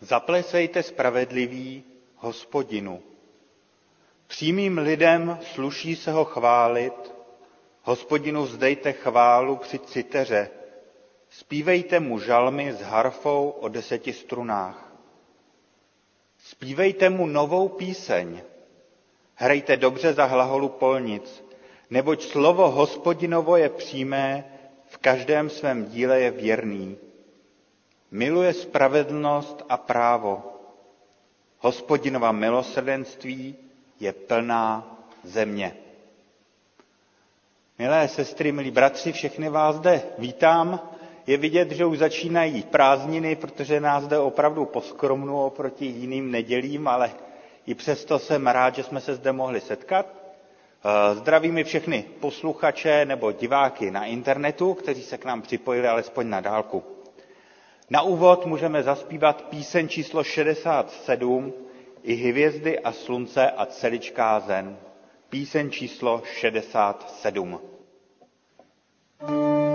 Zaplesejte spravedlivý hospodinu. Přímým lidem sluší se ho chválit, hospodinu vzdejte chválu při citeře, zpívejte mu žalmy s harfou o deseti strunách. Zpívejte mu novou píseň, hrajte dobře za hlaholu polnic, neboť slovo hospodinovo je přímé, v každém svém díle je věrný. Miluje spravedlnost a právo. Hospodinova milosrdenství je plná země. Milé sestry, milí bratři, všechny vás zde vítám. Je vidět, že už začínají prázdniny, protože nás zde opravdu poskromnu oproti jiným nedělím, ale i přesto jsem rád, že jsme se zde mohli setkat. Zdravím i všechny posluchače nebo diváky na internetu, kteří se k nám připojili alespoň na dálku. Na úvod můžeme zaspívat píseň číslo 67 i hvězdy a slunce a celičká zen. Píseň číslo 67. thank you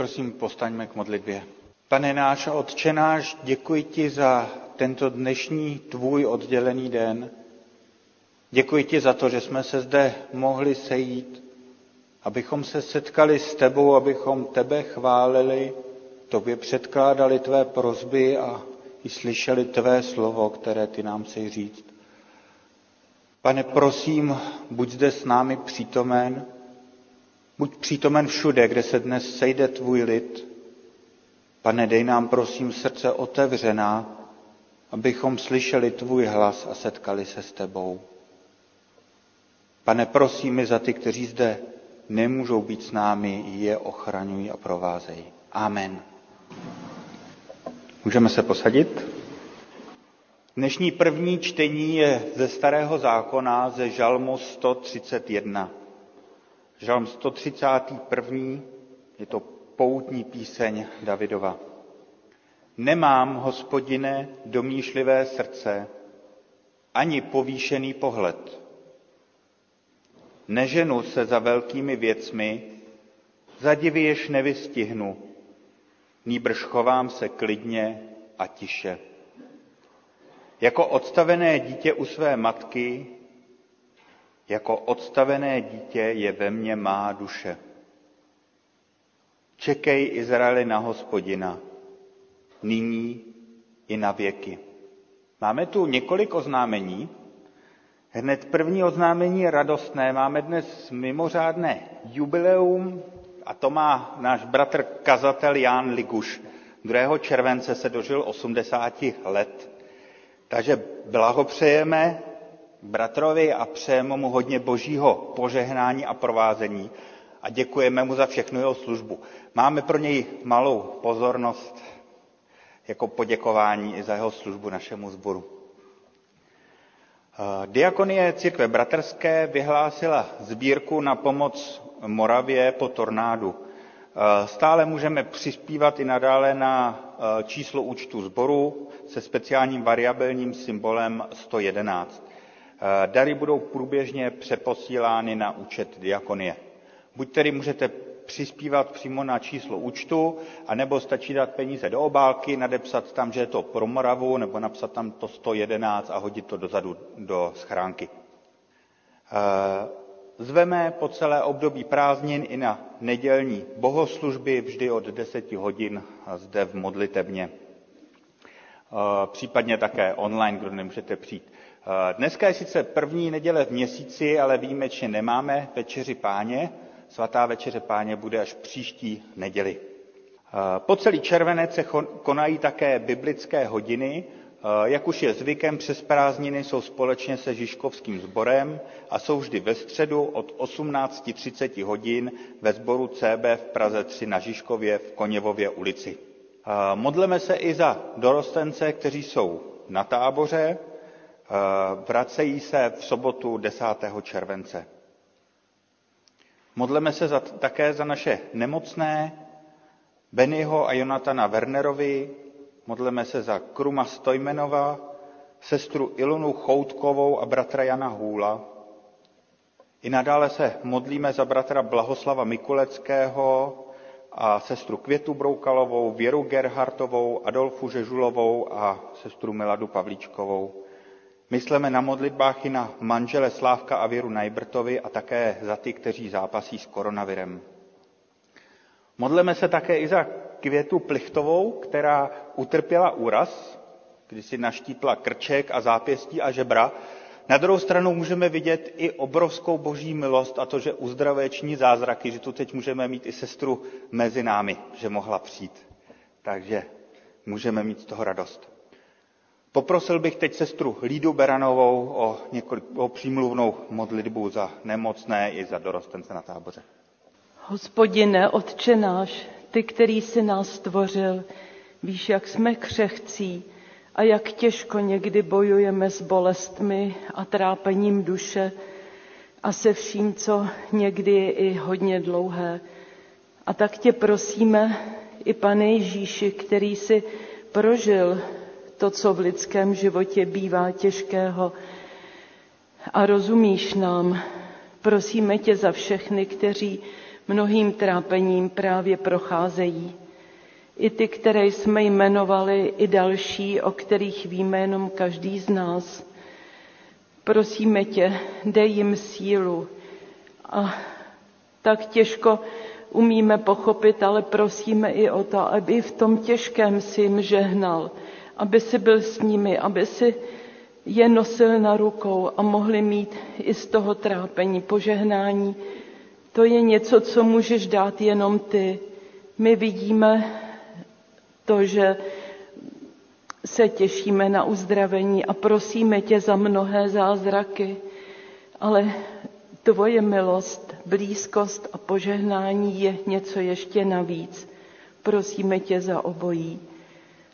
prosím, postaňme k modlitbě. Pane náš a Otče náš, děkuji ti za tento dnešní tvůj oddělený den. Děkuji ti za to, že jsme se zde mohli sejít, abychom se setkali s tebou, abychom tebe chválili, tobě předkládali tvé prozby a i slyšeli tvé slovo, které ty nám chceš říct. Pane, prosím, buď zde s námi přítomen, buď přítomen všude, kde se dnes sejde tvůj lid. Pane, dej nám prosím srdce otevřená, abychom slyšeli tvůj hlas a setkali se s tebou. Pane, prosím mi za ty, kteří zde nemůžou být s námi, je ochraňují a provázejí. Amen. Můžeme se posadit? Dnešní první čtení je ze Starého zákona ze Žalmu 131. Žalm 131. je to poutní píseň Davidova. Nemám, hospodine, domýšlivé srdce, ani povýšený pohled. Neženu se za velkými věcmi, za divy jež nevystihnu, nýbrž chovám se klidně a tiše. Jako odstavené dítě u své matky, jako odstavené dítě je ve mně má duše. Čekej Izraeli na hospodina, nyní i na věky. Máme tu několik oznámení. Hned první oznámení je radostné. Máme dnes mimořádné jubileum a to má náš bratr kazatel Jan Liguš. 2. července se dožil 80 let. Takže blahopřejeme bratrovi a přejeme mu hodně božího požehnání a provázení a děkujeme mu za všechnu jeho službu. Máme pro něj malou pozornost jako poděkování i za jeho službu našemu sboru. Eh, Diakonie církve bratrské vyhlásila sbírku na pomoc Moravě po tornádu. Eh, stále můžeme přispívat i nadále na eh, číslo účtu sboru se speciálním variabilním symbolem 111. Dary budou průběžně přeposílány na účet diakonie. Buď tedy můžete přispívat přímo na číslo účtu, anebo stačí dát peníze do obálky, nadepsat tam, že je to pro Moravu, nebo napsat tam to 111 a hodit to dozadu do schránky. Eh, zveme po celé období prázdnin i na nedělní bohoslužby vždy od 10 hodin zde v modlitebně. Eh, případně také online, kdo nemůžete přijít. Eh, dneska je sice první neděle v měsíci, ale výjimečně nemáme večeři páně, Svatá večeře páně bude až příští neděli. Eh, po celý červenec se konají také biblické hodiny, eh, jak už je zvykem, přes prázdniny jsou společně se Žižkovským sborem a jsou vždy ve středu od 18.30 hodin ve sboru CB v Praze 3 na Žižkově v Koněvově ulici. Modleme se i za dorostence, kteří jsou na táboře, vracejí se v sobotu 10. července. Modleme se za, také za naše nemocné, Bennyho a Jonatana Wernerovi, modleme se za Kruma Stojmenova, sestru Ilonu Choutkovou a bratra Jana Hůla. I nadále se modlíme za bratra Blahoslava Mikuleckého a sestru Květu Broukalovou, Věru Gerhartovou, Adolfu Žežulovou a sestru Miladu Pavlíčkovou. Myslíme na modlitbách i na manžele Slávka a Věru Najbrtovi a také za ty, kteří zápasí s koronavirem. Modleme se také i za Květu Plichtovou, která utrpěla úraz, kdy si naštípla krček a zápěstí a žebra. Na druhou stranu můžeme vidět i obrovskou boží milost a to, že uzdravuje činí zázraky, že tu teď můžeme mít i sestru mezi námi, že mohla přijít. Takže můžeme mít z toho radost. Poprosil bych teď sestru Lídu Beranovou o, několik, o přímluvnou modlitbu za nemocné i za dorostence na táboře. Hospodine, Otče náš, ty, který jsi nás stvořil, víš, jak jsme křehcí a jak těžko někdy bojujeme s bolestmi a trápením duše a se vším, co někdy je i hodně dlouhé. A tak tě prosíme, i pane Ježíši, který si prožil to, co v lidském životě bývá těžkého. A rozumíš nám, prosíme tě za všechny, kteří mnohým trápením právě procházejí. I ty, které jsme jmenovali, i další, o kterých víme jenom každý z nás. Prosíme tě, dej jim sílu. A tak těžko umíme pochopit, ale prosíme i o to, aby v tom těžkém si jim žehnal, aby si byl s nimi, aby si je nosil na rukou a mohli mít i z toho trápení požehnání. To je něco, co můžeš dát jenom ty. My vidíme to, že se těšíme na uzdravení a prosíme tě za mnohé zázraky, ale tvoje milost, blízkost a požehnání je něco ještě navíc. Prosíme tě za obojí.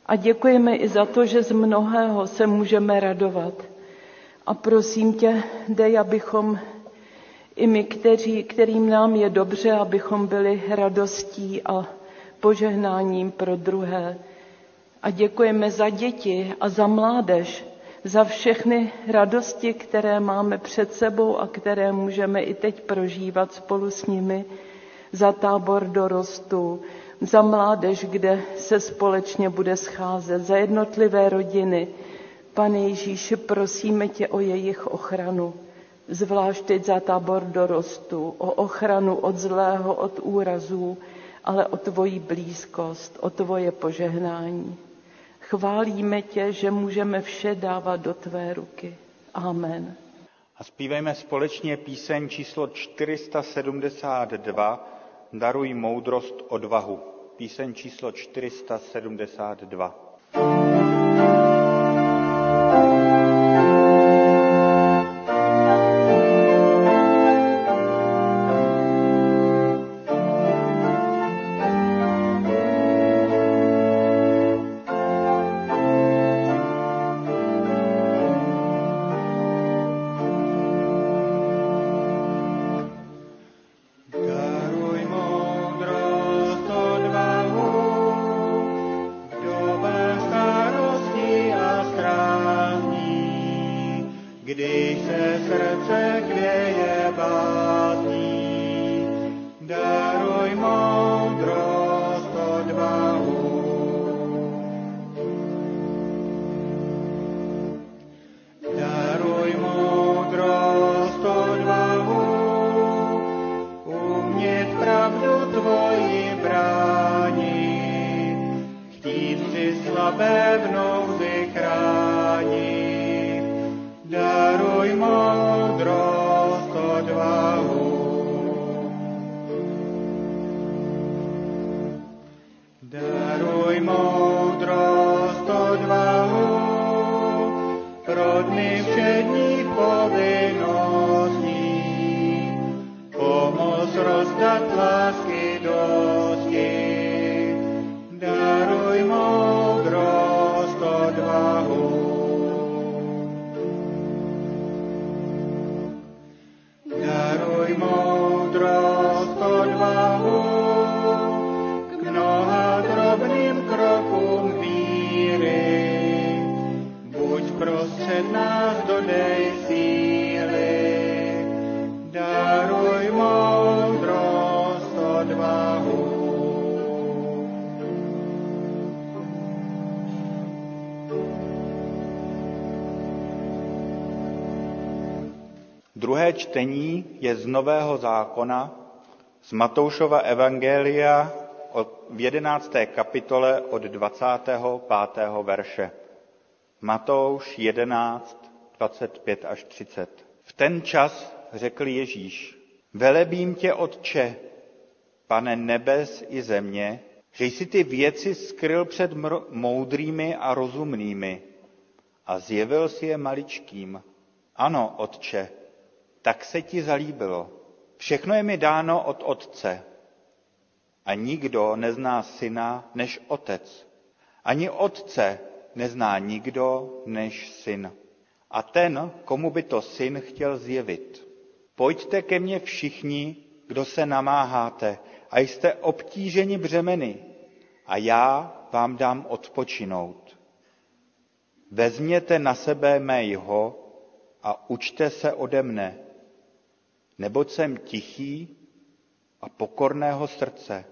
A děkujeme i za to, že z mnohého se můžeme radovat. A prosím tě, dej, abychom i my, kteří, kterým nám je dobře, abychom byli radostí a požehnáním pro druhé. A děkujeme za děti a za mládež, za všechny radosti, které máme před sebou a které můžeme i teď prožívat spolu s nimi, za tábor dorostu, za mládež, kde se společně bude scházet, za jednotlivé rodiny. Pane Ježíši, prosíme tě o jejich ochranu, zvlášť teď za tábor dorostu, o ochranu od zlého, od úrazů, ale o tvoji blízkost, o tvoje požehnání. Chválíme tě, že můžeme vše dávat do tvé ruky. Amen. A zpívejme společně píseň číslo 472 Daruj moudrost odvahu. Píseň číslo 472. čtení je z Nového zákona, z Matoušova evangelia v 11. kapitole od 25. verše. Matouš 11, 25 až 30. V ten čas řekl Ježíš, velebím tě, Otče, pane nebes i země, že jsi ty věci skryl před moudrými a rozumnými a zjevil si je maličkým. Ano, Otče, tak se ti zalíbilo. Všechno je mi dáno od Otce. A nikdo nezná syna než Otec. Ani Otce nezná nikdo než syn. A ten, komu by to syn chtěl zjevit. Pojďte ke mně všichni, kdo se namáháte a jste obtíženi břemeny, a já vám dám odpočinout. Vezměte na sebe mého a učte se ode mne, neboť jsem tichý a pokorného srdce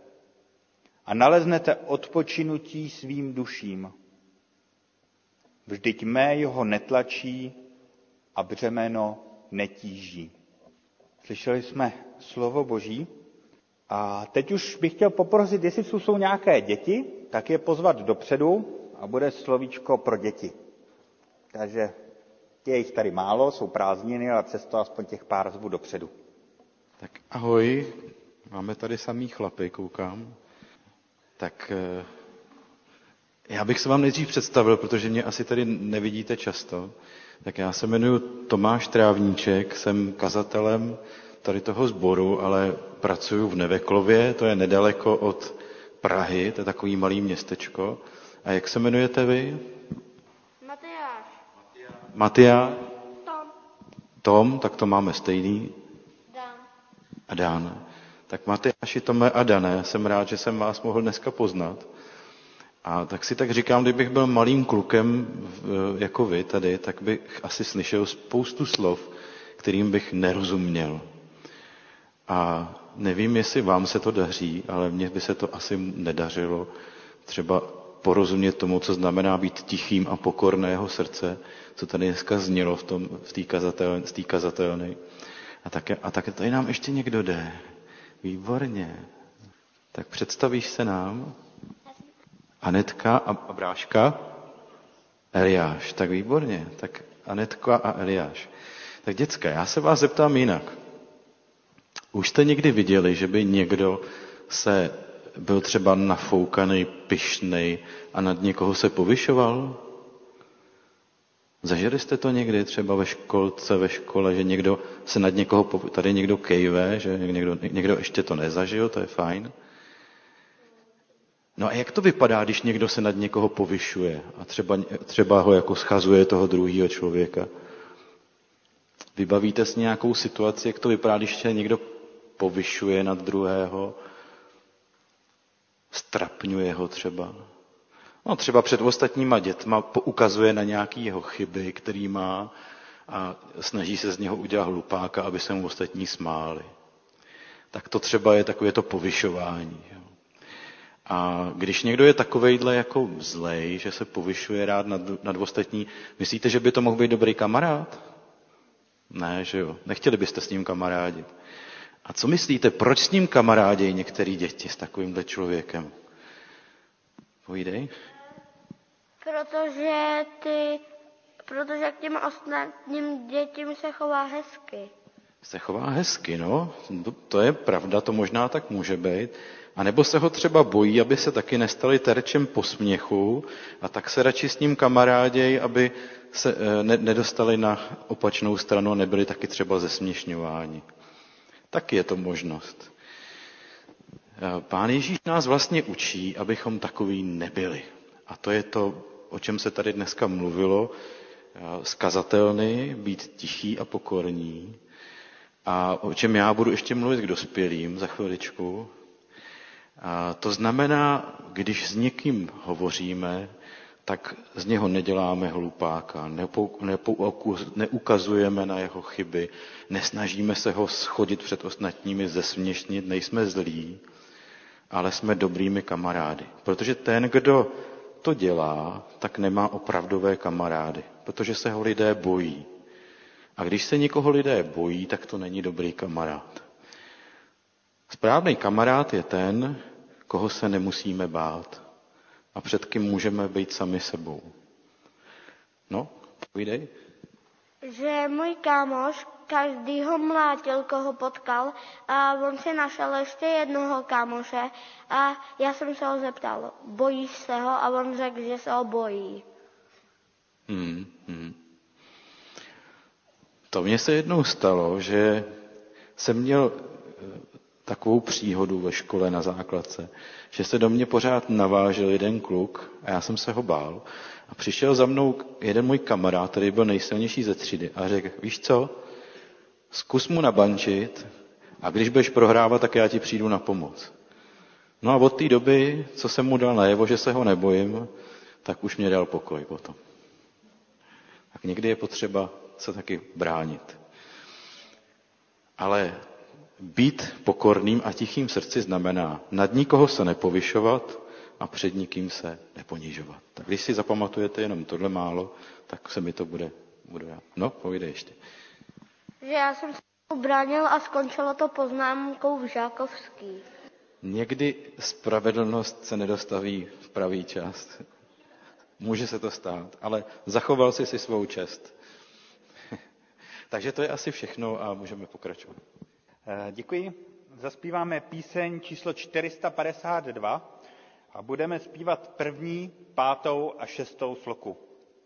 a naleznete odpočinutí svým duším. Vždyť mé jeho netlačí a břemeno netíží. Slyšeli jsme slovo Boží a teď už bych chtěl poprosit, jestli jsou nějaké děti, tak je pozvat dopředu, a bude slovíčko pro děti. Takže je jich tady málo, jsou prázdniny, ale přesto aspoň těch pár zvu dopředu. Tak ahoj, máme tady samý chlapy, koukám. Tak eh, já bych se vám nejdřív představil, protože mě asi tady nevidíte často. Tak já se jmenuji Tomáš Trávníček, jsem kazatelem tady toho sboru, ale pracuji v Neveklově, to je nedaleko od Prahy, to je takový malý městečko. A jak se jmenujete vy? Matia? Tom. Tom, tak to máme stejný. Dan. A Dan. Tak Matyáši, Tome a Dané, jsem rád, že jsem vás mohl dneska poznat. A tak si tak říkám, kdybych byl malým klukem jako vy tady, tak bych asi slyšel spoustu slov, kterým bych nerozuměl. A nevím, jestli vám se to daří, ale mně by se to asi nedařilo třeba porozumět tomu, co znamená být tichým a pokorného srdce, co tady dneska znělo v, tom, v té kazatel, kazatelny. A také, a také tady nám ještě někdo jde. Výborně. Tak představíš se nám? Anetka a, a Bráška? Eliáš. Tak výborně. Tak Anetka a Eliáš. Tak děcka, já se vás zeptám jinak. Už jste někdy viděli, že by někdo se byl třeba nafoukaný, pyšnej a nad někoho se povyšoval? Zažili jste to někdy třeba ve školce, ve škole, že někdo se nad někoho, tady někdo kejve, že někdo, někdo ještě to nezažil, to je fajn. No a jak to vypadá, když někdo se nad někoho povyšuje a třeba, třeba ho jako schazuje toho druhého člověka? Vybavíte si nějakou situaci, jak to vypadá, když se někdo povyšuje nad druhého, strapňuje ho třeba. No třeba před ostatníma dětma poukazuje na nějaký jeho chyby, který má a snaží se z něho udělat hlupáka, aby se mu ostatní smáli. Tak to třeba je takové to povyšování. A když někdo je takovejhle jako zlej, že se povyšuje rád nad, nad ostatní, myslíte, že by to mohl být dobrý kamarád? Ne, že jo. Nechtěli byste s ním kamarádit. A co myslíte, proč s ním kamarádějí některé děti s takovýmhle člověkem? Povídej. Protože ty, protože k těm ostatním dětím se chová hezky. Se chová hezky, no. To je pravda, to možná tak může být. A nebo se ho třeba bojí, aby se taky nestali terčem posměchu a tak se radši s ním kamarádějí, aby se eh, ne, nedostali na opačnou stranu a nebyli taky třeba zesměšňováni. Taky je to možnost. Eh, Pán Ježíš nás vlastně učí, abychom takový nebyli. A to je to, o čem se tady dneska mluvilo, skazatelný, eh, být tichý a pokorní. A o čem já budu ještě mluvit k dospělým za chviličku. A to znamená, když s někým hovoříme, tak z něho neděláme hlupáka, neukazujeme na jeho chyby, nesnažíme se ho schodit před ostatními, zesměšnit, nejsme zlí, ale jsme dobrými kamarády. Protože ten, kdo to dělá, tak nemá opravdové kamarády, protože se ho lidé bojí. A když se někoho lidé bojí, tak to není dobrý kamarád. Správný kamarád je ten, koho se nemusíme bát a před kým můžeme být sami sebou. No, povídej. Že můj kámoš každý ho mlátil, koho potkal a on si našel ještě jednoho kámoše a já jsem se ho zeptal, bojíš se ho? A on řekl, že se ho bojí. Hmm, hmm. To mně se jednou stalo, že jsem měl takovou příhodu ve škole na základce, že se do mě pořád navážel jeden kluk a já jsem se ho bál. A přišel za mnou jeden můj kamarád, který byl nejsilnější ze třídy a řekl, víš co, zkus mu nabančit a když budeš prohrávat, tak já ti přijdu na pomoc. No a od té doby, co jsem mu dal najevo, že se ho nebojím, tak už mě dal pokoj potom. Tak někdy je potřeba se taky bránit. Ale být pokorným a tichým srdci znamená nad nikoho se nepovyšovat a před nikým se neponižovat. Tak když si zapamatujete jenom tohle málo, tak se mi to bude, bude. No, povídej ještě. Že já jsem se bránil a skončilo to poznámkou v Žákovský. Někdy spravedlnost se nedostaví v pravý čas. Může se to stát, ale zachoval si si svou čest. Takže to je asi všechno a můžeme pokračovat. Eh, děkuji. Zaspíváme píseň číslo 452 a budeme zpívat první, pátou a šestou sloku.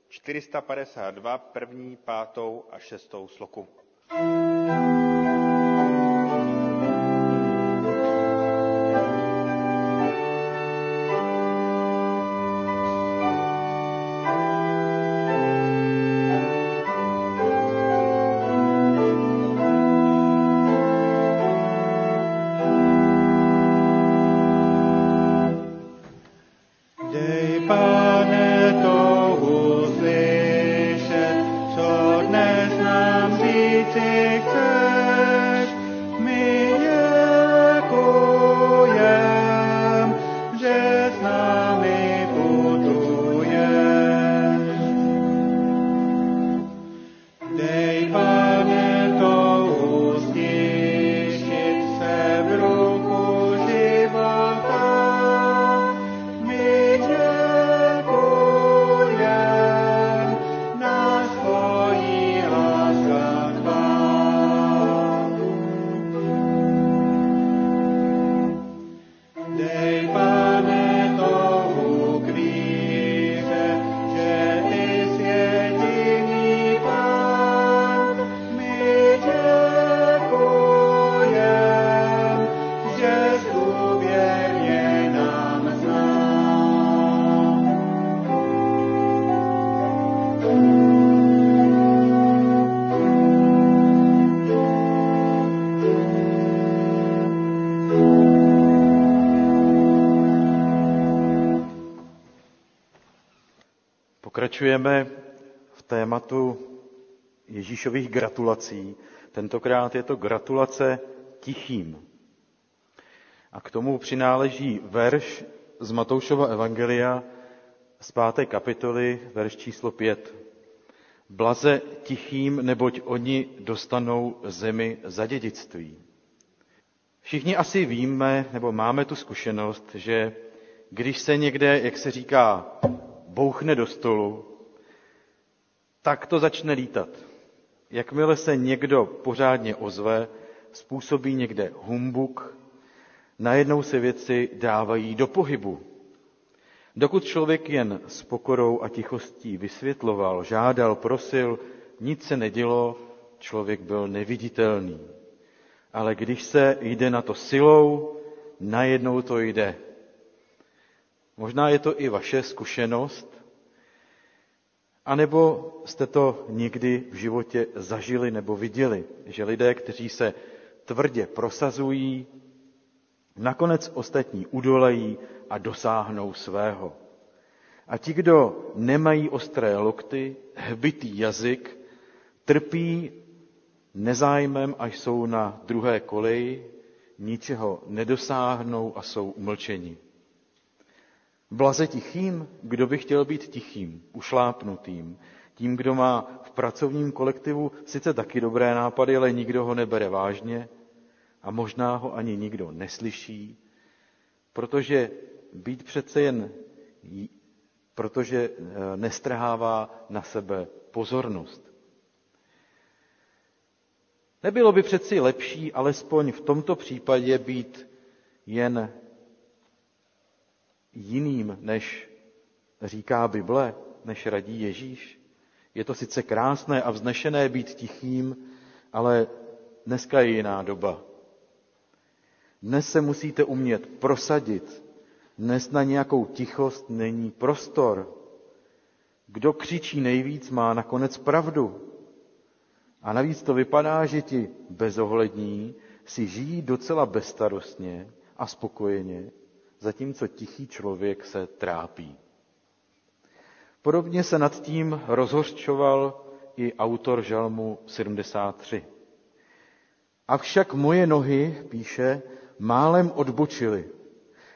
452, první, pátou a šestou sloku. Thank you. Pokračujeme v tématu Ježíšových gratulací. Tentokrát je to gratulace tichým. A k tomu přináleží verš z Matoušova Evangelia z páté kapitoly, verš číslo pět. Blaze tichým, neboť oni dostanou zemi za dědictví. Všichni asi víme, nebo máme tu zkušenost, že když se někde, jak se říká, bouchne do stolu, tak to začne lítat. Jakmile se někdo pořádně ozve, způsobí někde humbuk, najednou se věci dávají do pohybu. Dokud člověk jen s pokorou a tichostí vysvětloval, žádal, prosil, nic se nedělo, člověk byl neviditelný. Ale když se jde na to silou, najednou to jde. Možná je to i vaše zkušenost, anebo jste to někdy v životě zažili nebo viděli, že lidé, kteří se tvrdě prosazují, nakonec ostatní udolejí a dosáhnou svého. A ti, kdo nemají ostré lokty, hbitý jazyk, trpí nezájmem, až jsou na druhé koleji, ničeho nedosáhnou a jsou umlčeni. Blaze tichým, kdo by chtěl být tichým, ušlápnutým, tím, kdo má v pracovním kolektivu sice taky dobré nápady, ale nikdo ho nebere vážně a možná ho ani nikdo neslyší, protože být přece jen, protože eh, nestrhává na sebe pozornost. Nebylo by přeci lepší alespoň v tomto případě být jen jiným, než říká Bible, než radí Ježíš. Je to sice krásné a vznešené být tichým, ale dneska je jiná doba. Dnes se musíte umět prosadit. Dnes na nějakou tichost není prostor. Kdo křičí nejvíc, má nakonec pravdu. A navíc to vypadá, že ti bezohlední si žijí docela bezstarostně a spokojeně zatímco tichý člověk se trápí. Podobně se nad tím rozhořčoval i autor žalmu 73. Avšak moje nohy, píše, málem odbočily.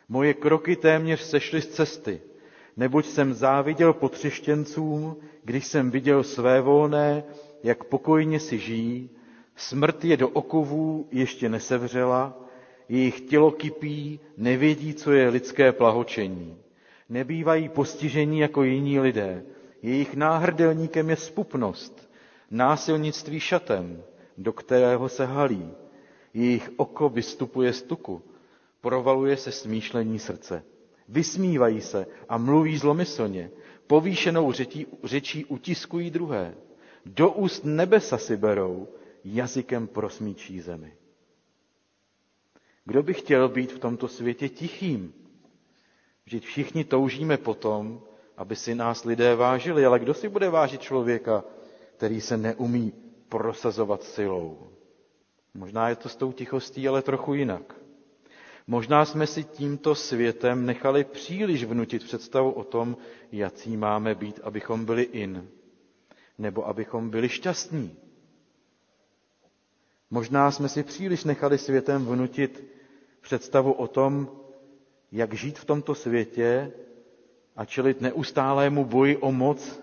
Moje kroky téměř sešly z cesty, neboť jsem záviděl potřeštěncům, když jsem viděl své volné, jak pokojně si žijí, smrt je do okovů ještě nesevřela, jejich tělo kypí, nevědí, co je lidské plahočení. Nebývají postižení jako jiní lidé. Jejich náhrdelníkem je spupnost, násilnictví šatem, do kterého se halí. Jejich oko vystupuje z tuku, provaluje se smýšlení srdce. Vysmívají se a mluví zlomyslně, povýšenou řečí, řečí utiskují druhé. Do úst nebesa si berou, jazykem prosmíčí zemi. Kdo by chtěl být v tomto světě tichým? Vždyť všichni toužíme potom, aby si nás lidé vážili, ale kdo si bude vážit člověka, který se neumí prosazovat silou? Možná je to s tou tichostí, ale trochu jinak. Možná jsme si tímto světem nechali příliš vnutit představu o tom, jaký máme být, abychom byli in, nebo abychom byli šťastní. Možná jsme si příliš nechali světem vnutit představu o tom, jak žít v tomto světě a čelit neustálému boji o moc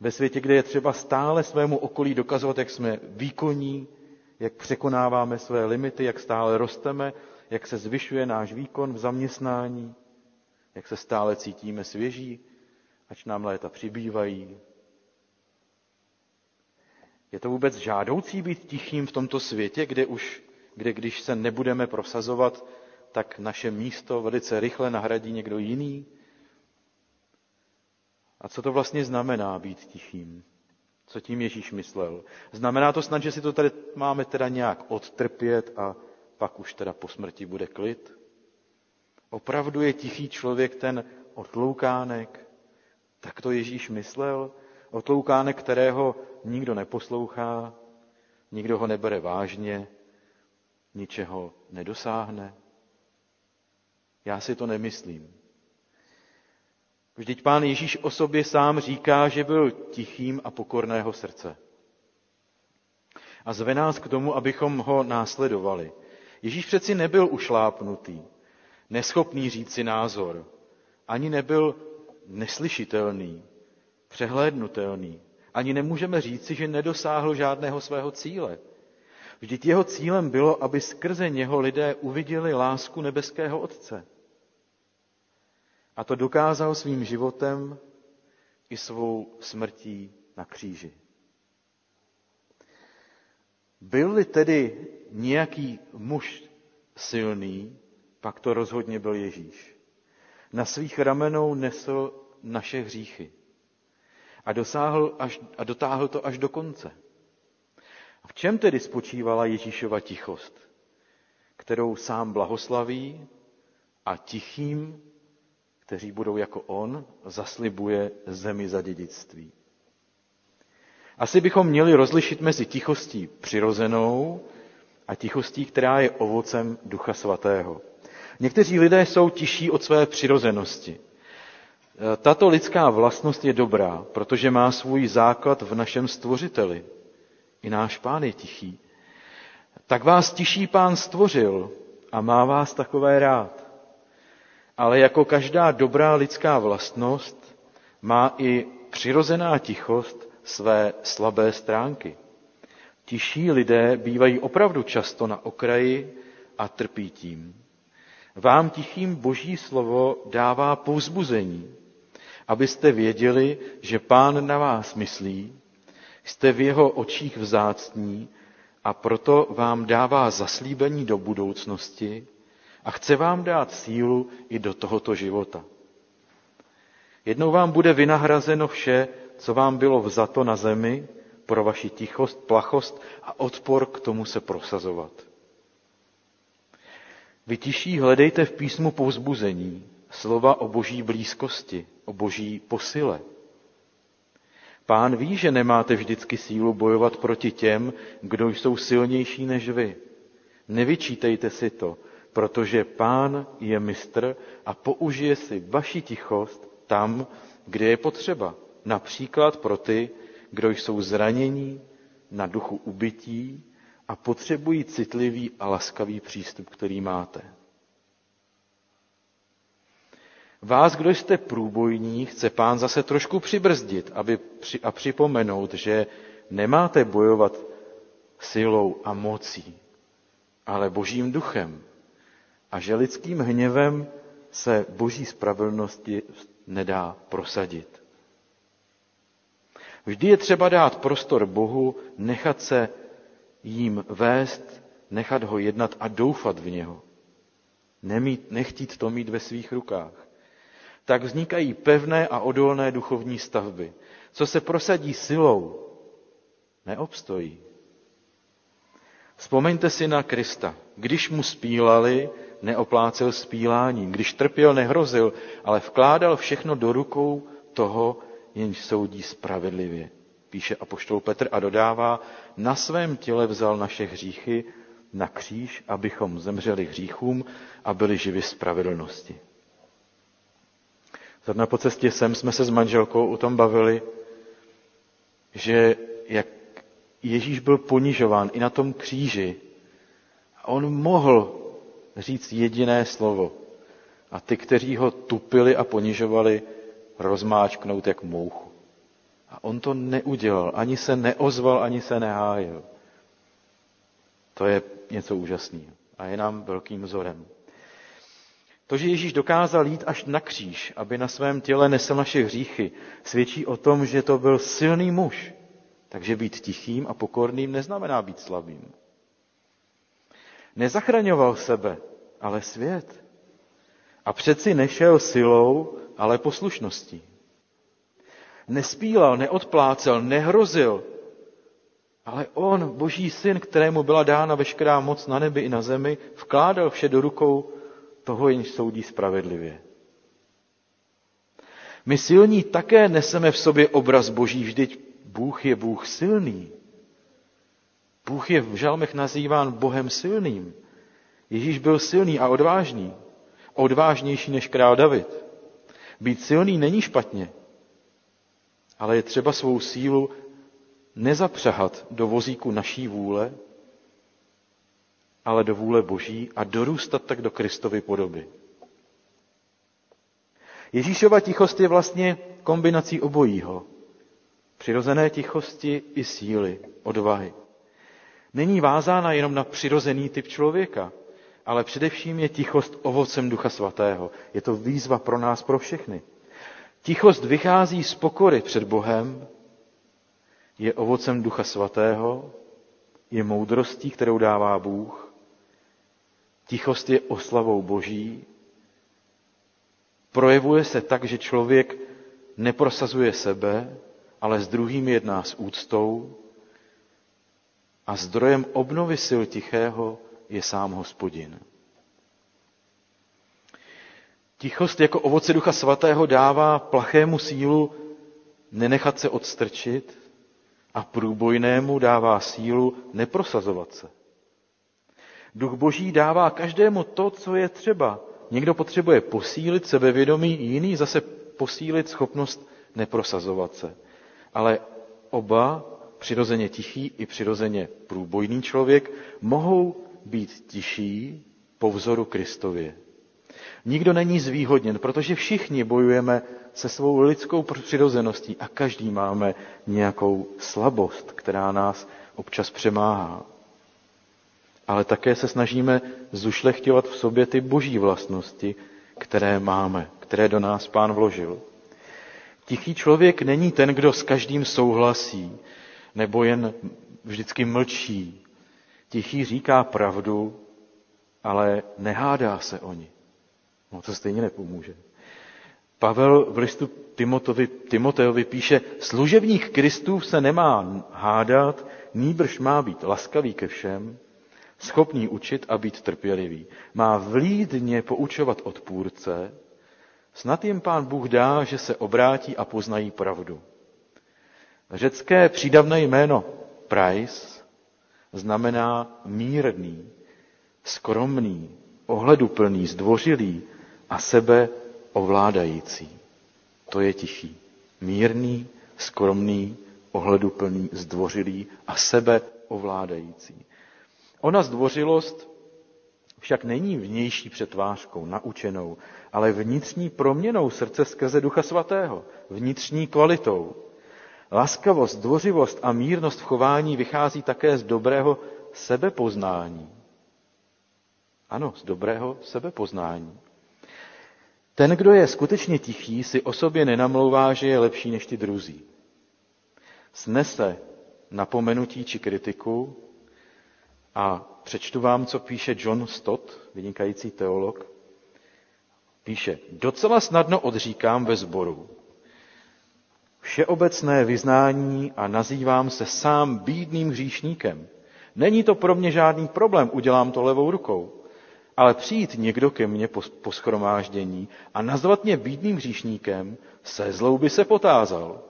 ve světě, kde je třeba stále svému okolí dokazovat, jak jsme výkonní, jak překonáváme své limity, jak stále rosteme, jak se zvyšuje náš výkon v zaměstnání, jak se stále cítíme svěží, ač nám léta přibývají. Je to vůbec žádoucí být tichým v tomto světě, kde už, kde když se nebudeme prosazovat, tak naše místo velice rychle nahradí někdo jiný? A co to vlastně znamená být tichým? Co tím Ježíš myslel? Znamená to snad, že si to tady máme teda nějak odtrpět a pak už teda po smrti bude klid? Opravdu je tichý člověk ten otloukánek? Tak to Ježíš myslel? Otloukánek, kterého nikdo neposlouchá, nikdo ho nebere vážně, ničeho nedosáhne? Já si to nemyslím. Vždyť pán Ježíš o sobě sám říká, že byl tichým a pokorného srdce. A zve nás k tomu, abychom ho následovali. Ježíš přeci nebyl ušlápnutý, neschopný říct si názor, ani nebyl neslyšitelný, přehlédnutelný. Ani nemůžeme říci, že nedosáhl žádného svého cíle. Vždyť jeho cílem bylo, aby skrze něho lidé uviděli lásku nebeského Otce. A to dokázal svým životem i svou smrtí na kříži. Byl-li tedy nějaký muž silný, pak to rozhodně byl Ježíš. Na svých ramenou nesl naše hříchy a, dosáhl až, a dotáhl to až do konce. V čem tedy spočívala Ježíšova tichost, kterou sám blahoslaví a tichým kteří budou jako on, zaslibuje zemi za dědictví. Asi bychom měli rozlišit mezi tichostí přirozenou a tichostí, která je ovocem Ducha Svatého. Někteří lidé jsou tiší od své přirozenosti. Tato lidská vlastnost je dobrá, protože má svůj základ v našem stvořiteli. I náš pán je tichý. Tak vás tiší pán stvořil a má vás takové rád ale jako každá dobrá lidská vlastnost má i přirozená tichost své slabé stránky. Tiší lidé bývají opravdu často na okraji a trpí tím. Vám tichým boží slovo dává povzbuzení, abyste věděli, že pán na vás myslí, jste v jeho očích vzácní a proto vám dává zaslíbení do budoucnosti, a chce vám dát sílu i do tohoto života. Jednou vám bude vynahrazeno vše, co vám bylo vzato na zemi pro vaši tichost, plachost a odpor k tomu se prosazovat. Vy tiší hledejte v písmu povzbuzení, slova o boží blízkosti, o boží posile. Pán ví, že nemáte vždycky sílu bojovat proti těm, kdo jsou silnější než vy. Nevyčítejte si to, protože pán je mistr a použije si vaši tichost tam, kde je potřeba. Například pro ty, kdo jsou zranění, na duchu ubytí a potřebují citlivý a laskavý přístup, který máte. Vás, kdo jste průbojní, chce pán zase trošku přibrzdit aby při, a připomenout, že nemáte bojovat silou a mocí, ale božím duchem a že lidským hněvem se boží spravedlnosti nedá prosadit. Vždy je třeba dát prostor Bohu, nechat se jím vést, nechat ho jednat a doufat v něho. Nemít, nechtít to mít ve svých rukách. Tak vznikají pevné a odolné duchovní stavby. Co se prosadí silou, neobstojí. Vzpomeňte si na Krista. Když mu spílali, neoplácel spíláním. Když trpěl, nehrozil, ale vkládal všechno do rukou toho, jenž soudí spravedlivě. Píše apoštol Petr a dodává, na svém těle vzal naše hříchy na kříž, abychom zemřeli hříchům a byli živi spravedlnosti. Zadna po cestě sem jsme se s manželkou o tom bavili, že jak Ježíš byl ponižován i na tom kříži, a on mohl říct jediné slovo. A ty, kteří ho tupili a ponižovali, rozmáčknout jak mouchu. A on to neudělal, ani se neozval, ani se nehájil. To je něco úžasného a je nám velkým vzorem. To, že Ježíš dokázal jít až na kříž, aby na svém těle nesl naše hříchy, svědčí o tom, že to byl silný muž. Takže být tichým a pokorným neznamená být slabým. Nezachraňoval sebe, ale svět. A přeci nešel silou, ale poslušností. Nespílal, neodplácel, nehrozil, ale on, boží syn, kterému byla dána veškerá moc na nebi i na zemi, vkládal vše do rukou toho, jenž soudí spravedlivě. My silní také neseme v sobě obraz boží, vždyť Bůh je Bůh silný. Bůh je v žalmech nazýván Bohem silným. Ježíš byl silný a odvážný. Odvážnější než král David. Být silný není špatně, ale je třeba svou sílu nezapřahat do vozíku naší vůle, ale do vůle Boží a dorůstat tak do Kristovy podoby. Ježíšova tichost je vlastně kombinací obojího. Přirozené tichosti i síly, odvahy. Není vázána jenom na přirozený typ člověka, ale především je tichost ovocem Ducha Svatého. Je to výzva pro nás, pro všechny. Tichost vychází z pokory před Bohem, je ovocem Ducha Svatého, je moudrostí, kterou dává Bůh. Tichost je oslavou Boží. Projevuje se tak, že člověk neprosazuje sebe, ale s druhým jedná s úctou a zdrojem obnovy sil tichého je sám hospodin. Tichost jako ovoce Ducha Svatého dává plachému sílu nenechat se odstrčit a průbojnému dává sílu neprosazovat se. Duch Boží dává každému to, co je třeba. Někdo potřebuje posílit sebevědomí, jiný zase posílit schopnost neprosazovat se. Ale oba, přirozeně tichý i přirozeně průbojný člověk, mohou být tiší po vzoru Kristově. Nikdo není zvýhodněn, protože všichni bojujeme se svou lidskou přirozeností a každý máme nějakou slabost, která nás občas přemáhá. Ale také se snažíme zušlechtěvat v sobě ty boží vlastnosti, které máme, které do nás pán vložil. Tichý člověk není ten, kdo s každým souhlasí, nebo jen vždycky mlčí. Tichý říká pravdu, ale nehádá se o ní. No to stejně nepomůže. Pavel v listu Timotovi, Timoteovi píše, služebník Kristův se nemá hádat, nýbrž má být laskavý ke všem, schopný učit a být trpělivý. Má vlídně poučovat odpůrce, snad jim pán Bůh dá, že se obrátí a poznají pravdu. Řecké přídavné jméno Price znamená mírný, skromný, ohleduplný, zdvořilý a sebe ovládající. To je tichý. Mírný, skromný, ohleduplný, zdvořilý a sebe ovládající. Ona zdvořilost však není vnější přetvářkou, naučenou, ale vnitřní proměnou srdce skrze Ducha Svatého, vnitřní kvalitou. Laskavost, dvořivost a mírnost v chování vychází také z dobrého sebepoznání. Ano, z dobrého sebepoznání. Ten, kdo je skutečně tichý, si o sobě nenamlouvá, že je lepší než ty druzí. Snese napomenutí či kritiku a přečtu vám, co píše John Stott, vynikající teolog. Píše, docela snadno odříkám ve sboru všeobecné vyznání a nazývám se sám bídným hříšníkem. Není to pro mě žádný problém, udělám to levou rukou. Ale přijít někdo ke mně po, po schromáždění a nazvat mě bídným hříšníkem, se zlou by se potázal.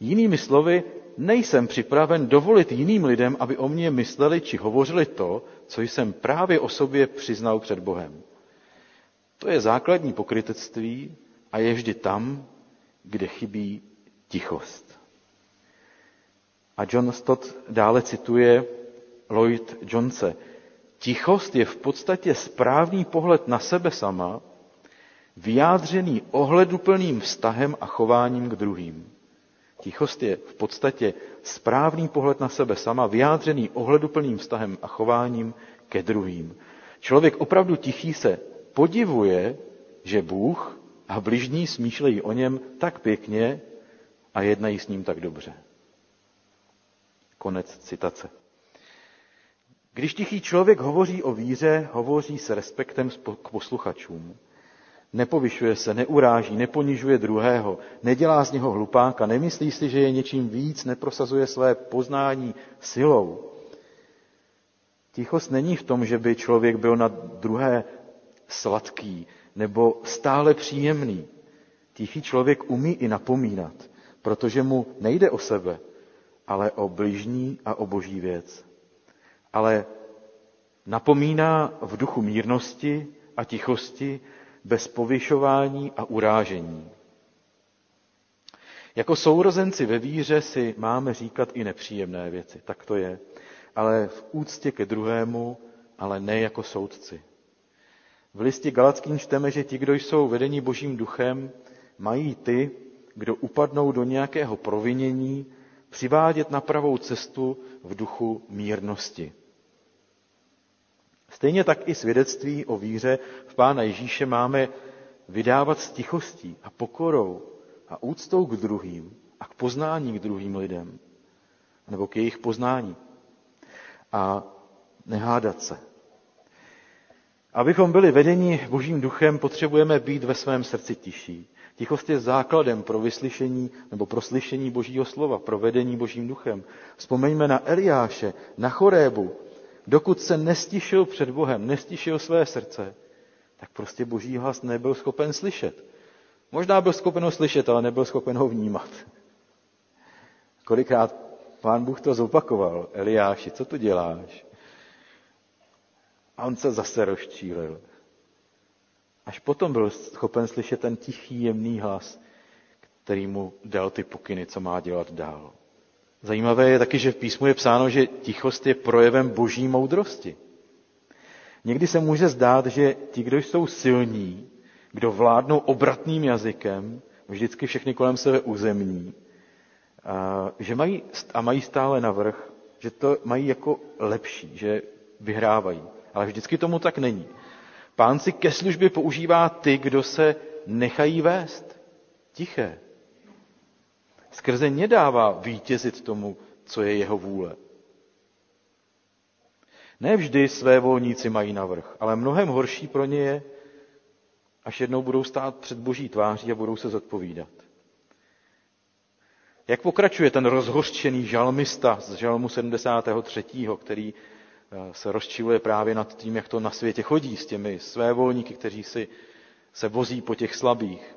Jinými slovy, nejsem připraven dovolit jiným lidem, aby o mně mysleli či hovořili to, co jsem právě o sobě přiznal před Bohem. To je základní pokrytectví a je vždy tam, kde chybí tichost. A John Stott dále cituje Lloyd Jonese. Tichost je v podstatě správný pohled na sebe sama, vyjádřený ohleduplným vztahem a chováním k druhým. Tichost je v podstatě správný pohled na sebe sama, vyjádřený ohleduplným vztahem a chováním ke druhým. Člověk opravdu tichý se podivuje, že Bůh a bližní smýšlejí o něm tak pěkně a jednají s ním tak dobře. Konec citace. Když tichý člověk hovoří o víře, hovoří s respektem k posluchačům. Nepovyšuje se, neuráží, neponižuje druhého, nedělá z něho hlupáka, nemyslí si, že je něčím víc, neprosazuje své poznání silou. Tichost není v tom, že by člověk byl na druhé sladký nebo stále příjemný. Tichý člověk umí i napomínat, protože mu nejde o sebe, ale o bližní a o boží věc. Ale napomíná v duchu mírnosti a tichosti, bez povyšování a urážení. Jako sourozenci ve víře si máme říkat i nepříjemné věci, tak to je, ale v úctě ke druhému, ale ne jako soudci. V listě Galackým čteme, že ti, kdo jsou vedeni božím duchem, mají ty, kdo upadnou do nějakého provinění, přivádět na pravou cestu v duchu mírnosti. Stejně tak i svědectví o víře v Pána Ježíše máme vydávat s tichostí a pokorou a úctou k druhým a k poznání k druhým lidem, nebo k jejich poznání. A nehádat se. Abychom byli vedeni Božím duchem, potřebujeme být ve svém srdci tiší. Tichost je základem pro vyslyšení nebo pro slyšení Božího slova, pro vedení Božím duchem. Vzpomeňme na Eliáše, na Chorébu. Dokud se nestišil před Bohem, nestišil své srdce, tak prostě Boží hlas nebyl schopen slyšet. Možná byl schopen ho slyšet, ale nebyl schopen ho vnímat. Kolikrát pán Bůh to zopakoval. Eliáši, co tu děláš? A on se zase rozčílil. Až potom byl schopen slyšet ten tichý, jemný hlas, který mu dal ty pokyny, co má dělat dál. Zajímavé je taky, že v písmu je psáno, že tichost je projevem boží moudrosti. Někdy se může zdát, že ti, kdo jsou silní, kdo vládnou obratným jazykem, vždycky všechny kolem sebe uzemní, a, že mají, a mají stále navrh, že to mají jako lepší, že vyhrávají. Ale vždycky tomu tak není. Pán si ke službě používá ty, kdo se nechají vést. Tiché. Skrze ně dává vítězit tomu, co je jeho vůle. Ne vždy své volníci mají navrh, ale mnohem horší pro ně je, až jednou budou stát před boží tváří a budou se zodpovídat. Jak pokračuje ten rozhořčený žalmista z žalmu 73., který Eh, se rozčiluje právě nad tím, jak to na světě chodí s těmi svévolníky, kteří si se vozí po těch slabých.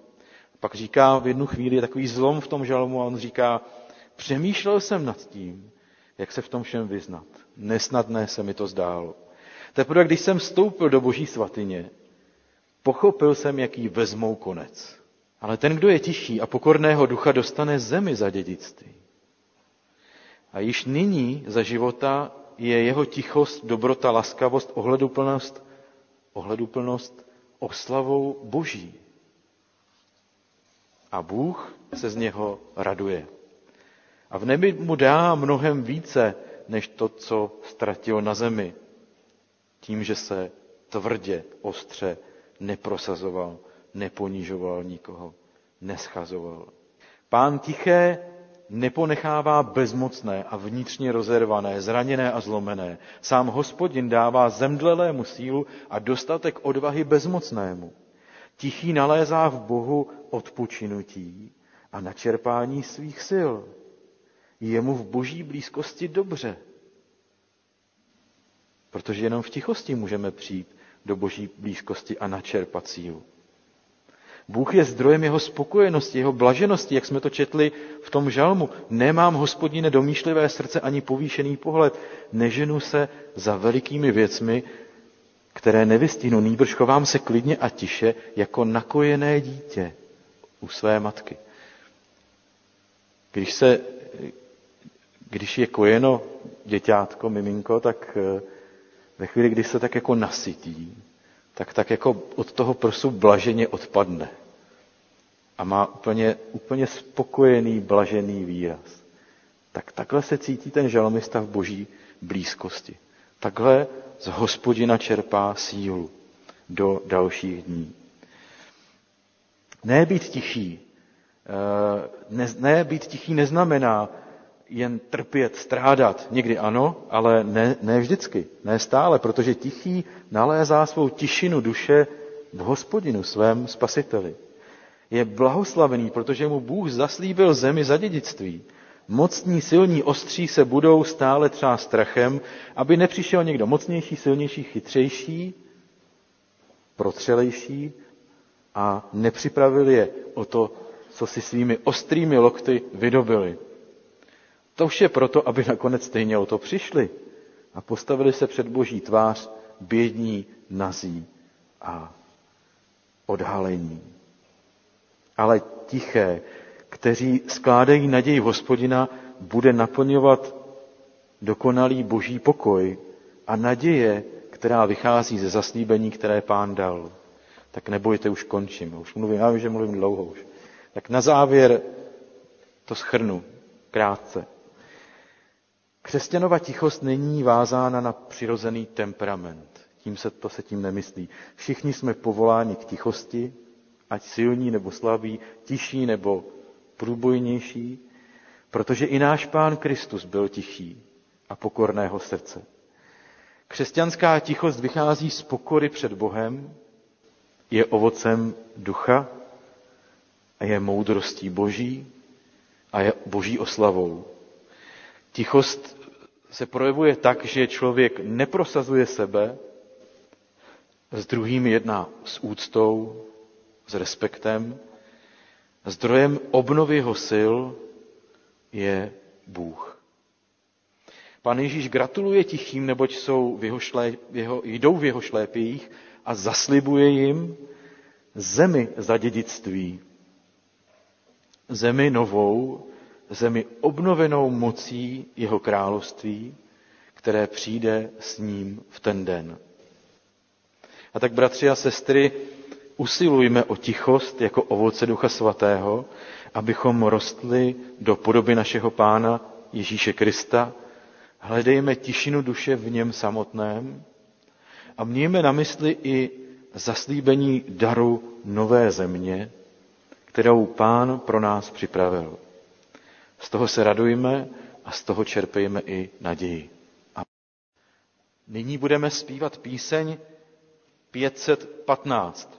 Pak říká v jednu chvíli, je takový zlom v tom žalmu a on říká, přemýšlel jsem nad tím, jak se v tom všem vyznat. Nesnadné se mi to zdálo. Teprve když jsem vstoupil do boží svatyně, pochopil jsem, jaký vezmou konec. Ale ten, kdo je tichý a pokorného ducha, dostane zemi za dědictví. A již nyní za života je jeho tichost, dobrota, laskavost, ohleduplnost, ohleduplnost oslavou Boží. A Bůh se z něho raduje. A v nebi mu dá mnohem více, než to, co ztratil na zemi. Tím, že se tvrdě, ostře neprosazoval neponižoval nikoho, neschazoval. Pán tiché neponechává bezmocné a vnitřně rozervané, zraněné a zlomené. Sám hospodin dává zemdlelému sílu a dostatek odvahy bezmocnému. Tichý nalézá v Bohu odpočinutí a načerpání svých sil. Je mu v boží blízkosti dobře. Protože jenom v tichosti můžeme přijít do boží blízkosti a načerpat sílu. Bůh je zdrojem jeho spokojenosti, jeho blaženosti, jak jsme to četli v tom žalmu. Nemám, hospodine, domýšlivé srdce ani povýšený pohled. Neženu se za velikými věcmi, které nevystihnu. Nýbrž chovám se klidně a tiše, jako nakojené dítě u své matky. Když, se, když je kojeno děťátko, miminko, tak eh, ve chvíli, kdy se tak jako nasytí, tak tak jako od toho prsu blaženě odpadne. A má úplně, úplně spokojený, blažený výraz. Tak takhle se cítí ten žalmista v boží blízkosti. Takhle z hospodina čerpá sílu do dalších dní. Ne být tichý. Eh, ne, ne být tichý neznamená jen trpět, strádat. Někdy ano, ale ne, ne vždycky, ne stále, protože tichý nalézá svou tišinu duše v hospodinu, svém spasiteli. Je blahoslavený, protože mu Bůh zaslíbil zemi za dědictví. Mocní, silní, ostří se budou stále třeba strachem, aby nepřišel někdo mocnější, silnější, chytřejší, protřelejší a nepřipravil je o to, co si svými ostrými lokty vydobili. To už je proto, aby nakonec stejně o to přišli a postavili se před boží tvář bědní, nazí a odhalení. Ale tiché, kteří skládají naději hospodina, bude naplňovat dokonalý boží pokoj a naděje, která vychází ze zaslíbení, které pán dal. Tak nebojte, už končím. Už mluvím, já vím, že mluvím dlouho už. Tak na závěr to schrnu krátce. Křesťanova tichost není vázána na přirozený temperament. Tím se, to se tím nemyslí. Všichni jsme povoláni k tichosti, ať silní nebo slabí, tiší nebo průbojnější, protože i náš pán Kristus byl tichý a pokorného srdce. Křesťanská tichost vychází z pokory před Bohem, je ovocem ducha a je moudrostí boží a je boží oslavou. Tichost se projevuje tak, že člověk neprosazuje sebe, s druhými jedná s úctou, s respektem. Zdrojem obnovy jeho sil je Bůh. Pan Ježíš gratuluje tichým, neboť jsou v jeho šlé, v jeho, jdou v jeho šlépějích a zaslibuje jim zemi za dědictví. Zemi novou, zemi obnovenou mocí jeho království, které přijde s ním v ten den. A tak, bratři a sestry, usilujme o tichost jako ovoce Ducha Svatého, abychom rostli do podoby našeho Pána Ježíše Krista, hledejme tišinu duše v něm samotném a mějme na mysli i zaslíbení daru nové země, kterou Pán pro nás připravil. Z toho se radujme a z toho čerpejme i naději. A nyní budeme zpívat píseň 515.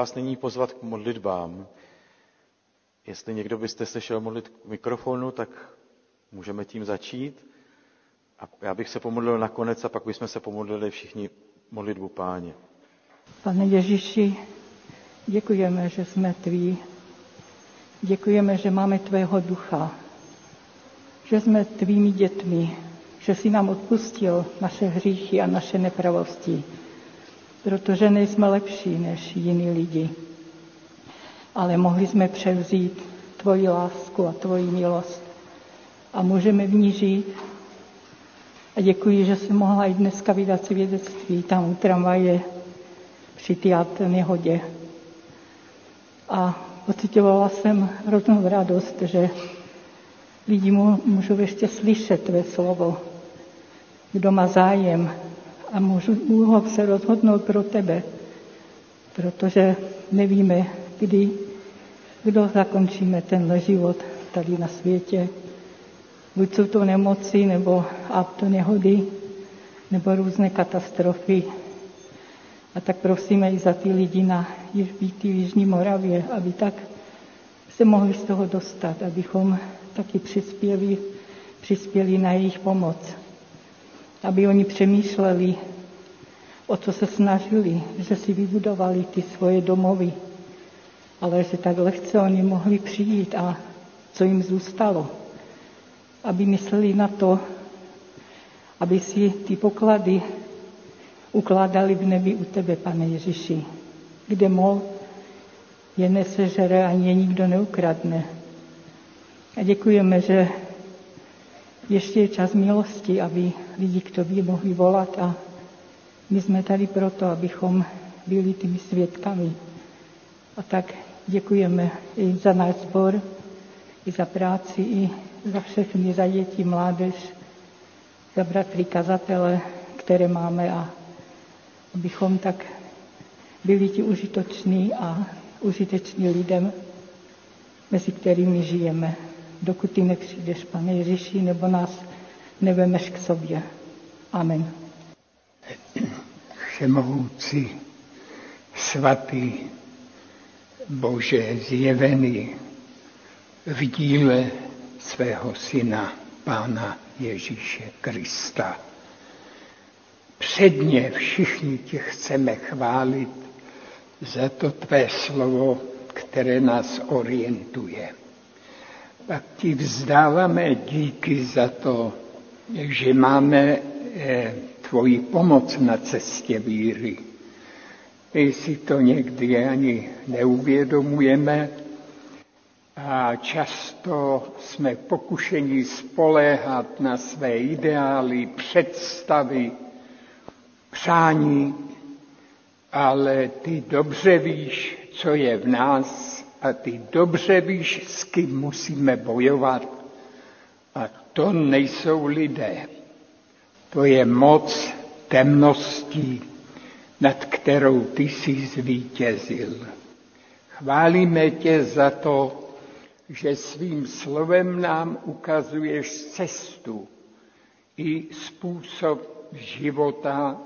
vás nyní pozvat k modlitbám. Jestli někdo byste se šel modlit k mikrofonu, tak můžeme tím začít. A já bych se pomodlil nakonec a pak bychom se pomodlili všichni modlitbu páně. Pane Ježíši, děkujeme, že jsme tví. Děkujeme, že máme tvého ducha. Že jsme tvými dětmi. Že jsi nám odpustil naše hříchy a naše nepravosti. Protože nejsme lepší než jiní lidi. Ale mohli jsme převzít tvoji lásku a tvoji milost. A můžeme v ní žít. A děkuji, že jsem mohla i dneska vydat svědectví tam u tramvaje při té nehodě. A pocitovala jsem hroznou radost, že lidi můžou ještě slyšet tvé slovo, kdo má zájem a můžu, můžu se rozhodnout pro tebe, protože nevíme, kdy, kdo zakončíme tenhle život tady na světě. Buď jsou to nemoci, nebo auto nehody, nebo různé katastrofy. A tak prosíme i za ty lidi na v Jižní Moravě, aby tak se mohli z toho dostat, abychom taky přispěli, přispěli na jejich pomoc. Aby oni přemýšleli, o co se snažili, že si vybudovali ty svoje domovy, ale že tak lehce oni mohli přijít a co jim zůstalo. Aby mysleli na to, aby si ty poklady ukládali v nebi u tebe, pane Ježíši, kde mol je nesežere ani je nikdo neukradne. A děkujeme, že ještě je čas milosti, aby lidi k tobě mohli volat a my jsme tady proto, abychom byli těmi svědkami. A tak děkujeme i za náš sbor, i za práci, i za všechny, za děti, mládež, za bratry kazatele, které máme a abychom tak byli ti užitoční a užiteční lidem, mezi kterými žijeme, dokud ty nepřijdeš, pane Ježíši, nebo nás nevemeš k sobě. Amen. Všemohoucí, svatý, Bože zjevený v díle svého syna, Pána Ježíše Krista. Předně všichni tě chceme chválit za to tvé slovo, které nás orientuje. Pak ti vzdáváme díky za to, že máme eh, tvoji pomoc na cestě víry. My si to někdy ani neuvědomujeme a často jsme pokušeni spoléhat na své ideály, představy, přání, ale ty dobře víš, co je v nás a ty dobře víš, s kým musíme bojovat. A to nejsou lidé. To je moc temností, nad kterou ty jsi zvítězil. Chválíme tě za to, že svým slovem nám ukazuješ cestu i způsob života,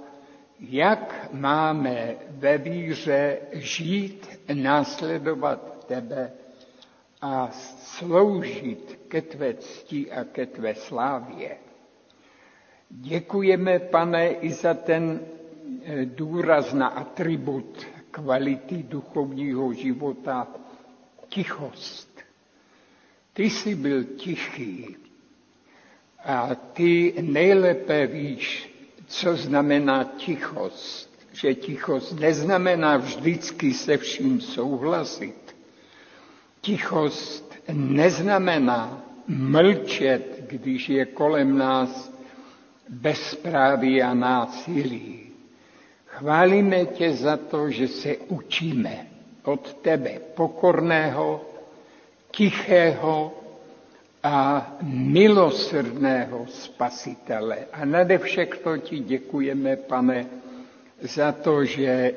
jak máme ve víře žít, následovat tebe a sloužit ke tvé cti a ke tvé slávě. Děkujeme, pane, i za ten eh, důraz na atribut kvality duchovního života, tichost. Ty jsi byl tichý a ty nejlépe víš, co znamená tichost. Že tichost neznamená vždycky se vším souhlasit. Tichost neznamená mlčet, když je kolem nás bezpráví a násilí. Chválíme tě za to, že se učíme od tebe pokorného, tichého a milosrdného spasitele. A nade všechno ti děkujeme, pane, za to, že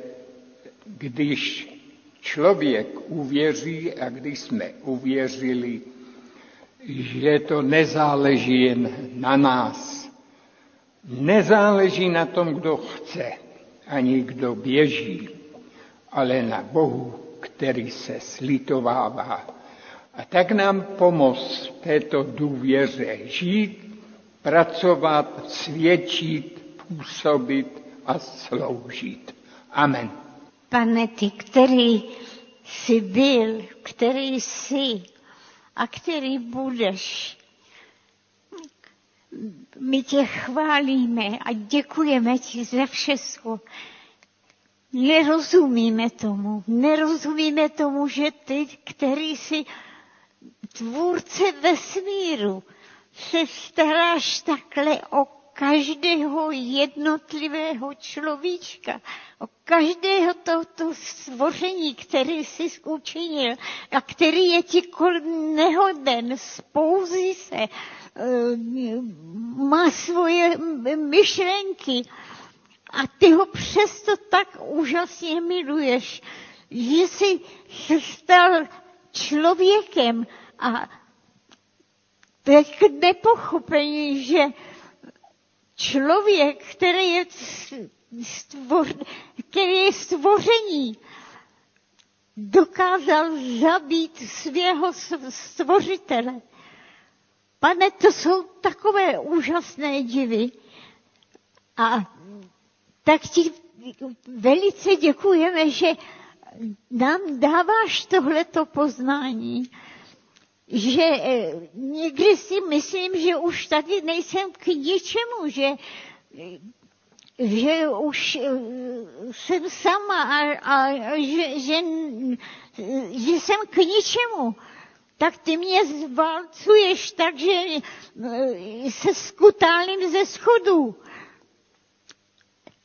když člověk uvěří a když jsme uvěřili, že to nezáleží jen na nás. Nezáleží na tom, kdo chce, ani kdo běží, ale na Bohu, který se slitovává. A tak nám pomoz této důvěře žít, pracovat, svědčit, působit a sloužit. Amen. Pane, ty, který jsi byl, který jsi a který budeš, my tě chválíme a děkujeme ti za všechno. Nerozumíme tomu, nerozumíme tomu, že ty, který jsi tvůrce vesmíru, se staráš takhle o každého jednotlivého človíčka, o každého tohoto stvoření, který jsi učinil a který je ti nehoden, spouzí se, eh, má svoje myšlenky a ty ho přesto tak úžasně miluješ, že jsi se stal člověkem a k nepochopení, že člověk, který je, stvor, který je stvoření, dokázal zabít svého stvořitele. Pane, to jsou takové úžasné divy. A tak ti velice děkujeme, že nám dáváš tohleto poznání že eh, někdy si myslím, že už tady nejsem k ničemu, že, že už eh, jsem sama a, a že, že, že jsem k ničemu. Tak ty mě zvalcuješ tak, že eh, se skutálím ze schodu.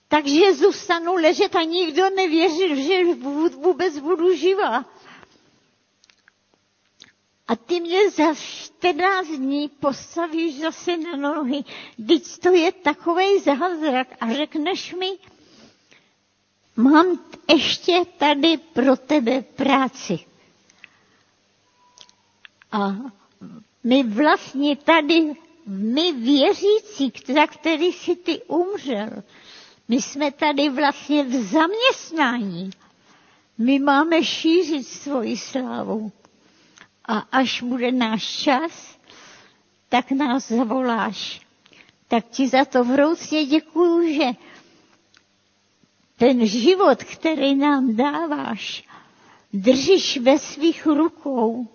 Takže zůstanu ležet a nikdo nevěřil, že vůbec budu živá. A ty mě za 14 dní postavíš zase na nohy. Teď to je takový zázrak a řekneš mi, mám ještě tady pro tebe práci. A my vlastně tady, my věřící, za který si ty umřel, my jsme tady vlastně v zaměstnání. My máme šířit svoji slávu. A až bude náš čas, tak nás zavoláš. Tak ti za to vroucně děkuju, že ten život, který nám dáváš, držíš ve svých rukou,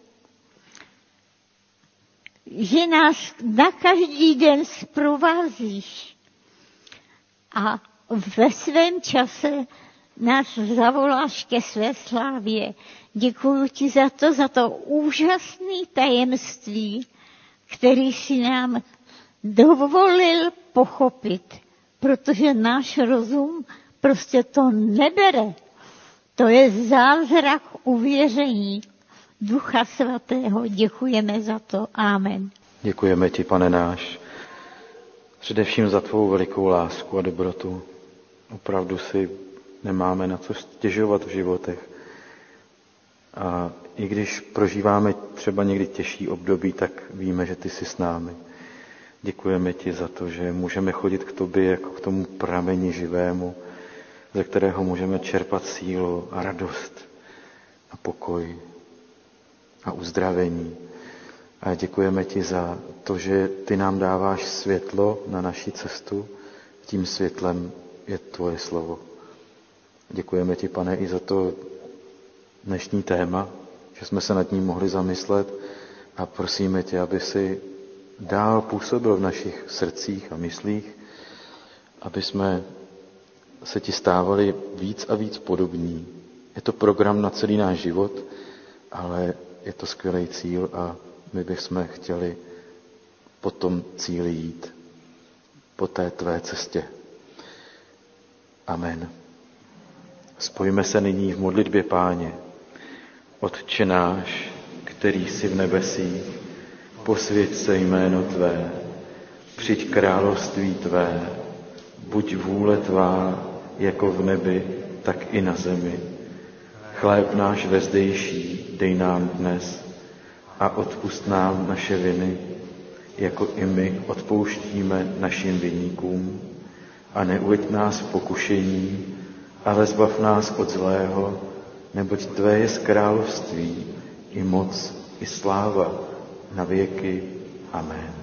že nás na každý den zprovázíš a ve svém čase nás zavoláš ke své slávě. Děkuji ti za to, za to úžasné tajemství, který si nám dovolil pochopit, protože náš rozum prostě to nebere. To je zázrak uvěření Ducha Svatého. Děkujeme za to. Amen. Děkujeme ti, pane náš, především za tvou velikou lásku a dobrotu. Opravdu si nemáme na co stěžovat v životech. A i když prožíváme třeba někdy těžší období, tak víme, že ty jsi s námi. Děkujeme ti za to, že můžeme chodit k tobě jako k tomu prameni živému, ze kterého můžeme čerpat sílu a radost a pokoj a uzdravení. A děkujeme ti za to, že ty nám dáváš světlo na naší cestu. Tím světlem je tvoje slovo. Děkujeme ti, pane, i za to dnešní téma, že jsme se nad ním mohli zamyslet a prosíme tě, aby si dál působil v našich srdcích a myslích, aby jsme se ti stávali víc a víc podobní. Je to program na celý náš život, ale je to skvělý cíl a my bychom chtěli po tom cíli jít. po té tvé cestě. Amen. Spojíme se nyní v modlitbě Páně. Otče náš, který jsi v nebesích, posvěď se jméno Tvé, přijď království Tvé, buď vůle Tvá, jako v nebi, tak i na zemi. Chléb náš vezdejší dej nám dnes a odpust nám naše viny, jako i my odpouštíme našim vinníkům. A neuveď nás v pokušení, ale zbav nás od zlého, neboť Tvé je z království, i moc, i sláva, na věky. Amen.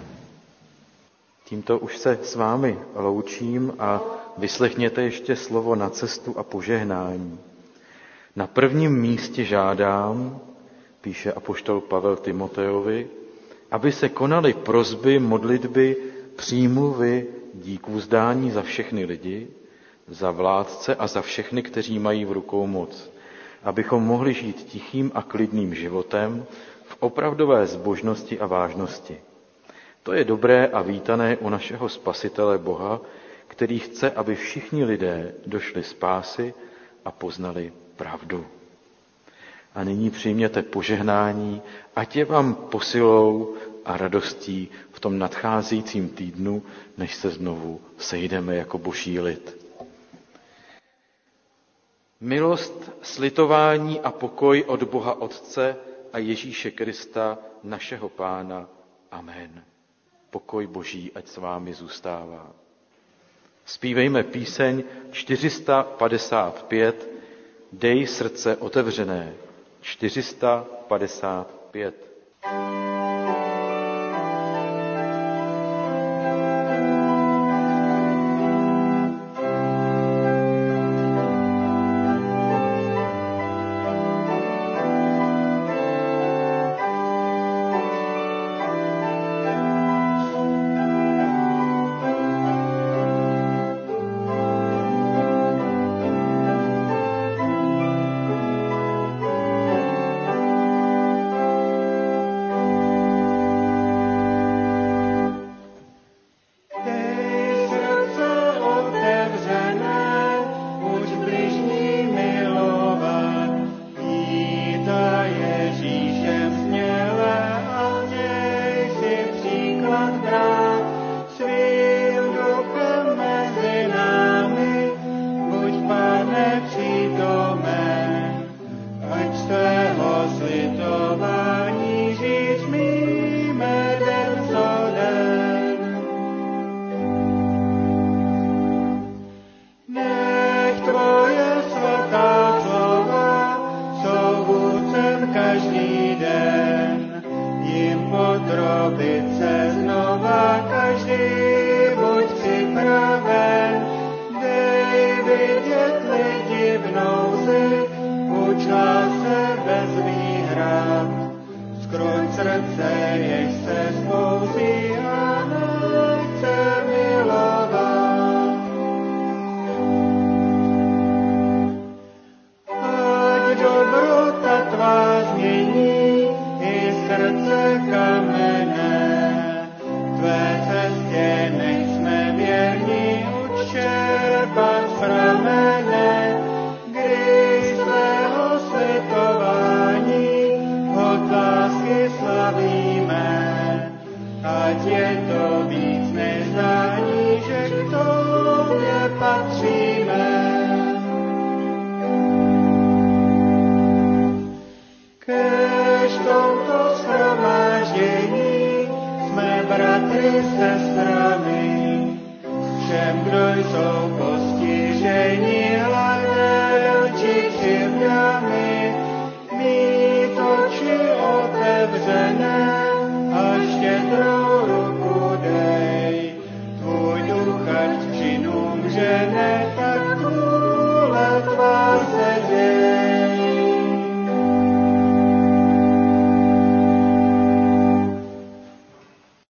Tímto už se s vámi loučím a vyslechněte ještě slovo na cestu a požehnání. Na prvním místě žádám, píše apoštol Pavel Timoteovi, aby se konaly prozby, modlitby, přímluvy, díků zdání za všechny lidi, za vládce a za všechny, kteří mají v rukou moc, abychom mohli žít tichým a klidným životem v opravdové zbožnosti a vážnosti. To je dobré a vítané u našeho Spasitele Boha, který chce, aby všichni lidé došli spásy a poznali pravdu. A nyní přijměte požehnání, ať je vám posilou a radostí v tom nadcházejícím týdnu, než se znovu sejdeme jako boží lid. Milost, slitování a pokoj od Boha Otce a Ježíše Krista, našeho Pána. Amen. Pokoj Boží, ať s vámi zůstává. Spívejme píseň 455 Dej srdce otevřené. 455.